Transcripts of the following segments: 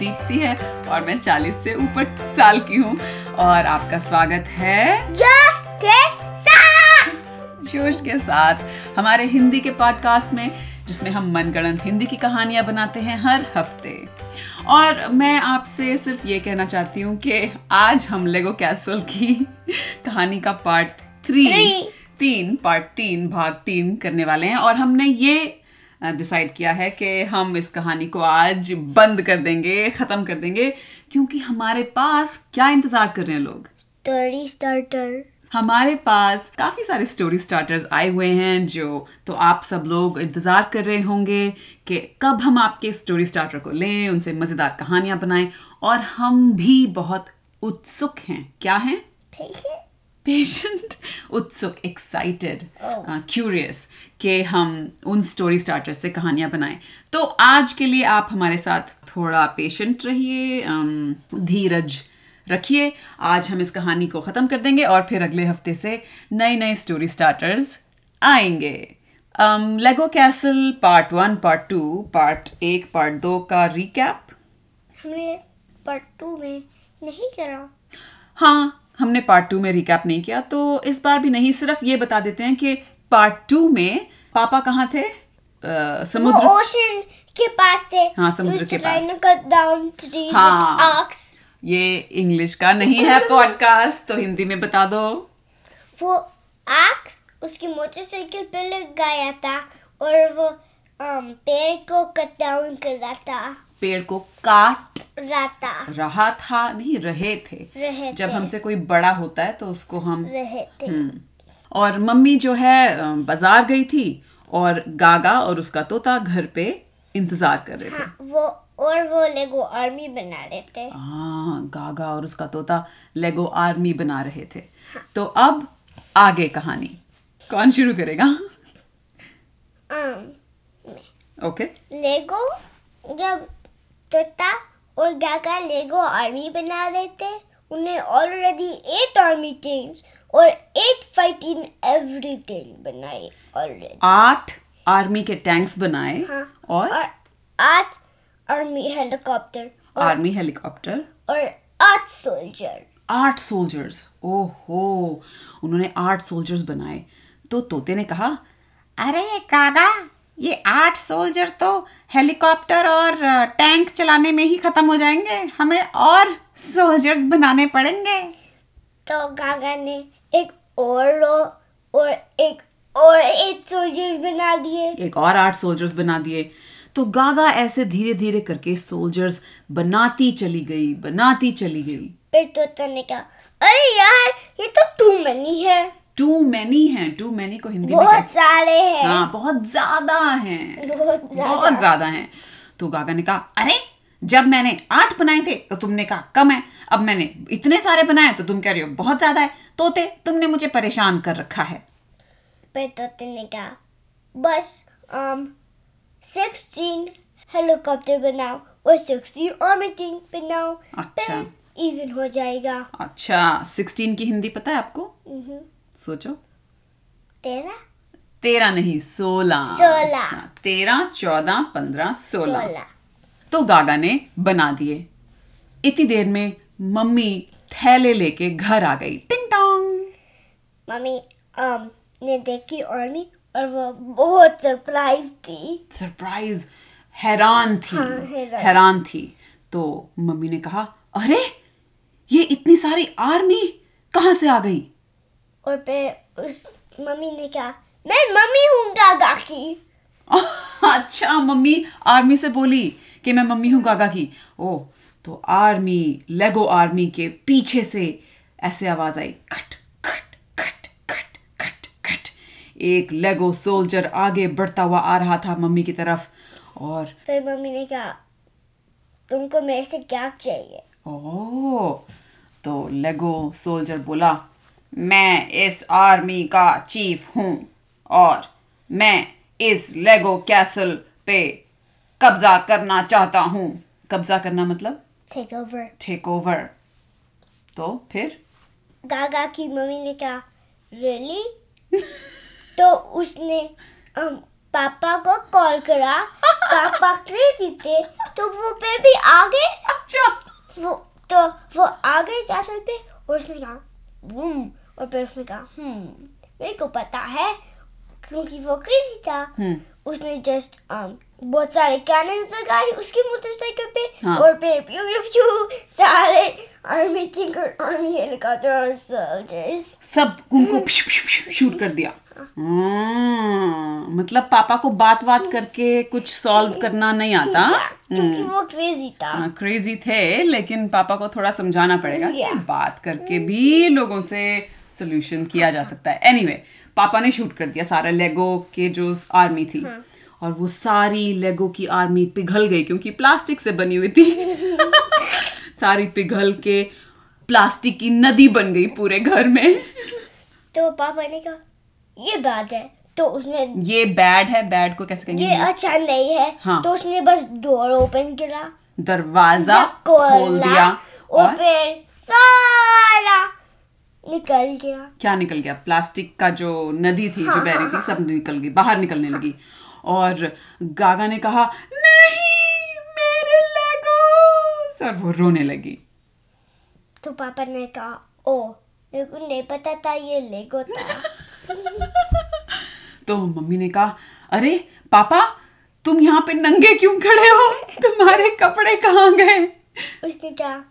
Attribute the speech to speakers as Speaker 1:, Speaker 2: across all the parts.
Speaker 1: दीप्ति है और मैं 40 से ऊपर साल की हूँ और आपका स्वागत है
Speaker 2: जोश के साथ।
Speaker 1: जोश के साथ। हमारे हिंदी के पॉडकास्ट में जिसमें हम मनगढ़ंत हिंदी की कहानियाँ बनाते हैं हर हफ़्ते। और मैं आपसे सिर्फ़ ये कहना चाहती हूँ कि आज हम लेगो कैसल की कहानी का पार्ट थ्री तीन पार्ट तीन भाग तीन करने वाले हैं। और हमने ये डिसाइड किया है कि हम इस कहानी को आज बंद कर देंगे ख़त्म कर देंगे क्योंकि हमारे पास क्या इंतज़ार कर रहे हैं लोग?
Speaker 2: स्टोरी स्टार्टर
Speaker 1: हमारे पास काफ़ी सारे स्टोरी स्टार्टर्स आए हुए हैं जो तो आप सब लोग इंतज़ार कर रहे होंगे कि कब हम आपके स्टोरी स्टार्टर को लें उनसे मज़ेदार कहानियाँ बनाएँ और हम भी बहुत उत्सुक हैं। क्या हैं। पेशेंट उत्सुक एक्साइटेड क्यूरियस कि हम उन स्टोरी स्टार्टर से कहानियाँ बनाएँ। तो आज के लिए आप हमारे साथ थोड़ा पेशेंट रहिए धीरज रखिए। आज हम इस कहानी को ख़त्म कर देंगे और फिर अगले हफ़्ते से नए नए स्टोरी स्टार्टर्स आएँगे Lego castle part one part two part एक पार्ट दो का रिकैप
Speaker 2: हमने पार्ट टू में नहीं करा।
Speaker 1: हाँ हमने पार्ट टू में रिकैप नहीं किया तो इस बार भी नहीं सिर्फ़ ये बता देते हैं कि पार्ट टू में पापा कहाँ थे?
Speaker 2: वो
Speaker 1: समुद्र
Speaker 2: ओशन के पास थे।
Speaker 1: हाँ, समुद्र के पास।
Speaker 2: डाउन
Speaker 1: हाँ।
Speaker 2: आक्स
Speaker 1: ये इंग्लिश का नहीं है पॉडकास्ट तो हिंदी में बता दो।
Speaker 2: वो आक्स उसकी मोटरसाइकिल पे लग गया था और वो पेड़ को कट डाउन कर रहा था।
Speaker 1: पेड़ को काट
Speaker 2: रहा था
Speaker 1: रहा था नहीं रहे थे।
Speaker 2: रहे
Speaker 1: जब हमसे कोई बड़ा होता है तो उसको हम
Speaker 2: रहे थे।
Speaker 1: हम्म। और मम्मी जो है बाज़ार गई थी और गागा और उसका तोता घर पे इंतज़ार कर रहे थे।
Speaker 2: हाँ वो और वो लेगो आर्मी बना रहे थे।
Speaker 1: हाँ गागा और उसका तोता लेगो आर्मी बना रहे थे। हाँ. तो अब आगे कहानी। कौन शुरू करेगा?
Speaker 2: um,
Speaker 1: okay.
Speaker 2: लेगो जब तोता और गागा लेगो आर्मी बना रहे थे उन्हें ऑलरेडी एट आर्मी टीम्स और एट फाइटिंग एवरीथिंग बनाए ऑलरेडी
Speaker 1: आठ आर्मी के टैंक्स बनाए
Speaker 2: हाँ
Speaker 1: और
Speaker 2: और आठ आर्मी हेलीकॉप्टर
Speaker 1: आर्मी हेलीकॉप्टर
Speaker 2: और आठ सोल्जर
Speaker 1: आठ सोल्जर्स ओहो उन्होंने आठ सोल्जर्स बनाए। तो तोते ने कहा अरे कागा ये आठ सोल्जर तो हेलीकॉप्टर और टैंक चलाने में ही खत्म हो जाएँगे। हमें और सोल्जर्स बनाने पड़ेंगे।
Speaker 2: तो गागा ने एक और रो और एक और एट सोल्जर्स बना दिए।
Speaker 1: एक और आठ सोल्जर्स बना दिए। तो गागा ऐसे धीरे धीरे करके सोल्जर्स बनाती चली गई बनाती चली गई।
Speaker 2: फिर तोता ने कहा अरे यार ये तो टू मनी है।
Speaker 1: टू मैनी हैं टू मैनी को हिंदी में
Speaker 2: बहुत
Speaker 1: कैसे
Speaker 2: सारे हैं।
Speaker 1: हाँ बहुत ज़्यादा हैं।
Speaker 2: बहुत ज़्यादा।
Speaker 1: हैं। तो गागा ने कहा अरे जब मैंने आठ बनाए थे तो तुमने कहा कम है। अब मैंने इतने सारे बनाए तो तुम कह रही हो बहुत ज़्यादा है। तोते तुमने मुझे परेशान कर रखा है।
Speaker 2: फिर तोते ने कहा बस um सिक्सटीन हेलीकॉप्टर बनाओ और सिक्सटीन आर्मी टीम बनाओ।
Speaker 1: अच्छा।
Speaker 2: इवन हो जाएगा।
Speaker 1: अच्छा सिक्सटीन की हिंदी पता है आपको?
Speaker 2: हम्म,
Speaker 1: सोचो।
Speaker 2: तेरह?
Speaker 1: तेरह नहीं सोलह।
Speaker 2: सोलह।
Speaker 1: हाँ, तेरह चौदह पंद्रह सोलह। तो गागा ने बना दिए। इतनी देर में मम्मी थैले लेके घर आ गई। टिंग टोंग।
Speaker 2: मम्मी um ने देखी आर्मी और वो बहुत सरप्राइज़ थी।
Speaker 1: सरप्राइज़ हैरान थी।
Speaker 2: हाँ, हैरान।
Speaker 1: हैरान थी। तो मम्मी ने कहा अरे ये इतनी सारी आर्मी कहाँ से आ गई?
Speaker 2: और फिर उस मम्मी ने कहा मैं मम्मी हूँ गागा की।
Speaker 1: अच्छा मम्मी आर्मी से बोली कि मैं मम्मी हूँ गागा की। ओ तो आर्मी लेगो आर्मी के पीछे से ऐसे आवाज़ आई खट खट खट खट खट खट एक लेगो सोल्जर आगे बढ़ता हुआ आ रहा था मम्मी की तरफ़ और
Speaker 2: फिर मम्मी ने कहा तुमको मेरे से क्या चाहिए?
Speaker 1: ओ तो लेगो सोल्जर बोला मैं इस आर्मी का चीफ हूँ और मैं इस लेगो कैसल पे कब्जा करना चाहता हूँ। कब्जा करना मतलब?
Speaker 2: टेक ओवर
Speaker 1: टेक ओवर तो फिर?
Speaker 2: गागा की मम्मी ने कहा रियली तो उसने पापा को कॉल करा। पापा क्रेजी थे तो वो फिर भी आ गए
Speaker 1: अच्छा।
Speaker 2: वो तो वो आ गए कैसल पे और उसने कहा बूम और फिर उसने कहा हम्म मेरे को पता है क्योंकि वो क्रेजी था।
Speaker 1: हम्म।
Speaker 2: उसने जस्ट बहुत सारे कैनन्स लगाए उसकी मोटरसाइकिल पे
Speaker 1: हाँ।
Speaker 2: और फिर प्यू प्यू प्यू सारे आर्मी थिंकर आर्मी हेलीकॉप्टर और सोल्जर्स
Speaker 1: सब उनको शूट कर दिया। हाँ, मतलब पापा को बात बात करके कुछ सॉल्व करना नहीं आता।
Speaker 2: क्योंकि वो क्रेजी था।
Speaker 1: क्रेजी थे लेकिन पापा को थोड़ा समझाना पड़ेगा कि बात करके भी लोगों से सोल्यूशन किया जा सकता है। एनीवे anyway, पापा ने शूट कर दिया सारा लेगो के जो आर्मी थी। और वो सारी लेगो की आर्मी पिघल गई क्योंकि प्लास्टिक से बनी हुई थी। सारी पिघल के प्लास्टिक की नदी बन गई पूरे घर में।
Speaker 2: तो पापा ने कहा ये बात है। तो उसने
Speaker 1: ये बैड है बैड को कैसे कहेंगे?
Speaker 2: ये अच्छा नहीं है।
Speaker 1: हाँ।
Speaker 2: तो उसने बस डोर ओपन करा
Speaker 1: दरवाज़ा खोल दिया।
Speaker 2: और
Speaker 1: और
Speaker 2: फिर सारा निकल गया।
Speaker 1: क्या निकल गया? प्लास्टिक का जो नदी थी जो
Speaker 2: हाँ,
Speaker 1: बह रही
Speaker 2: हाँ,
Speaker 1: थी सब निकल गई बाहर निकलने हाँ, लगी। और गागा ने कहा नहीं मेरे लेगोस! और वो रोने लगी।
Speaker 2: तो पापा ने कहा ओ मेरे को नहीं पता था ये लेगो था।
Speaker 1: तो मम्मी ने कहा अरे पापा तुम यहाँ पे नंगे क्यों खड़े हो? तुम्हारे कपड़े कहाँ गए?
Speaker 2: उसने कहा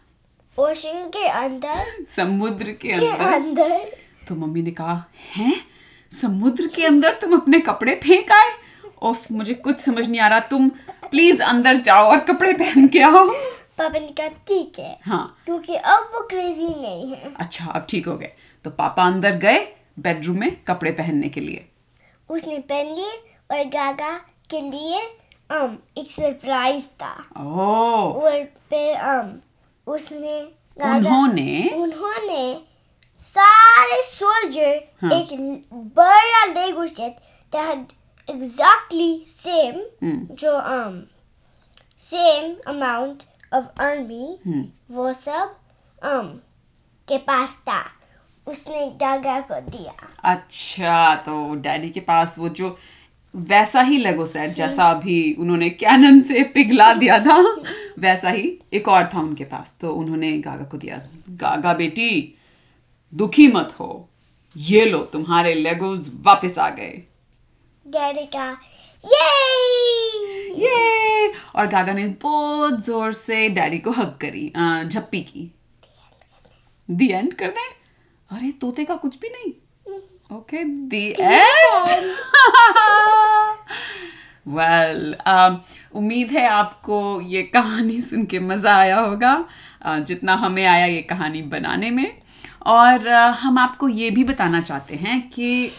Speaker 2: ओशन के अंदर।
Speaker 1: समुद्र के
Speaker 2: के
Speaker 1: अंदर।
Speaker 2: अंदर।
Speaker 1: तो मम्मी ने कहा हैं? समुद्र के अंदर तुम अपने कपड़े फेंक आए? ओफ मुझे कुछ समझ नहीं आ रहा। तुम प्लीज़ अंदर जाओ और कपड़े पहन के आओ।
Speaker 2: पापा ने कहा ठीक है।
Speaker 1: हाँ।
Speaker 2: क्योंकि अब वो क्रेजी नहीं है।
Speaker 1: अच्छा अब ठीक हो गए। तो पापा अंदर गए बेडरूम में कपड़े पहनने के लिए।
Speaker 2: उसने पहन लिए और गागा के लिए um, एक सरप्राइज़ था।
Speaker 1: ओह।
Speaker 2: और फिर um, उसने
Speaker 1: उन्होंने
Speaker 2: उन्होंने सारे सोल्जर
Speaker 1: हाँ।
Speaker 2: एक बड़ा Lego set that had exactly same
Speaker 1: hmm.
Speaker 2: जो um same amount of army
Speaker 1: हम्म,
Speaker 2: वो सब um के पास था। उसने गागा को दिया।
Speaker 1: अच्छा तो डैडी के पास वो जो वैसा ही लेगो सेट जैसा अभी उन्होंने कैनन से पिघला दिया था। वैसा ही एक और था उनके पास तो उन्होंने गागा को दिया गागा बेटी दुखी मत हो ये लो तुम्हारे लेगोज वापस आ गए.
Speaker 2: डैडी का ये
Speaker 1: ये और गागा ने बहुत ज़ोर से डैडी को हक करी झप्पी की। दी एंड कर दें? अरे तोते का कुछ भी नहीं? ओके दी एंड वेल उम्मीद है आपको ये कहानी सुन के मज़ा आया होगा जितना हमें आया ये कहानी बनाने में। और हम आपको ये भी बताना चाहते हैं कि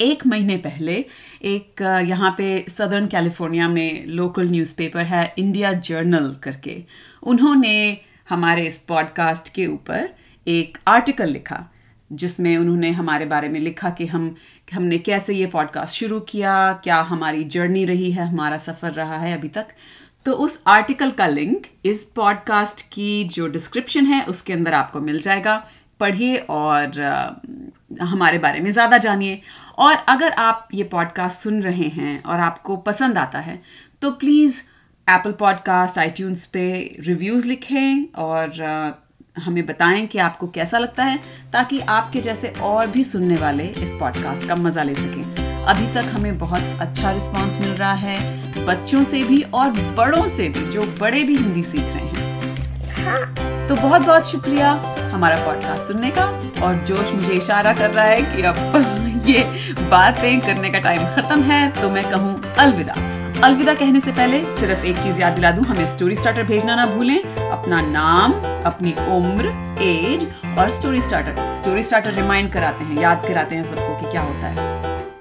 Speaker 1: एक महीने पहले एक यहाँ पे सदर्न कैलिफ़ोर्निया में लोकल न्यूज़पेपर है इंडिया जर्नल करके। उन्होंने हमारे इस पॉडकास्ट के ऊपर एक आर्टिकल लिखा, जिसमें उन्होंने हमारे बारे में लिखा कि हम हमने कैसे ये पॉडकास्ट शुरू किया, क्या हमारी जर्नी रही है, हमारा सफ़र रहा है अभी तक। तो उस आर्टिकल का लिंक इस पॉडकास्ट की जो डिस्क्रिप्शन है, उसके अंदर आपको मिल जाएगा। पढ़िए और हमारे बारे में ज़्यादा जानिए। और अगर आप ये पॉडकास्ट सुन रहे हैं और आपको पसंद आता है तो प्लीज़ एप्पल पॉडकास्ट आईट्यून्स पे रिव्यूज़ लिखें और हमें बताएँ कि आपको कैसा लगता है ताकि आपके जैसे और भी सुनने वाले इस पॉडकास्ट का मज़ा ले सकें। अभी तक हमें बहुत अच्छा रिस्पांस मिल रहा है बच्चों से भी और बड़ों से भी जो बड़े भी हिंदी सीख रहे हैं। तो बहुत बहुत शुक्रिया हमारा पॉडकास्ट सुनने का और जोश मुझे इशारा कर रहा है कि अब ये बातें करने का टाइम खत्म है तो मैं कहूँ अलविदा। अलविदा कहने से पहले सिर्फ़ एक चीज़ याद दिला दूँ हमें स्टोरी स्टार्टर भेजना ना भूलें। अपना नाम अपनी उम्र एज और story starter story starter remind कराते हैं याद कराते हैं सबको कि क्या होता है।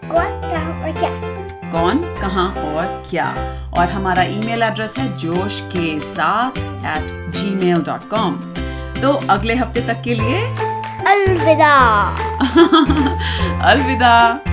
Speaker 2: कौन कहाँ और क्या?
Speaker 1: कौन कहाँ और क्या? और हमारा ईमेल एड्रेस है जोश के साथ at Gmail dot com तो अगले हफ़्ते तक के लिए
Speaker 2: अलविदा।
Speaker 1: अलविदा।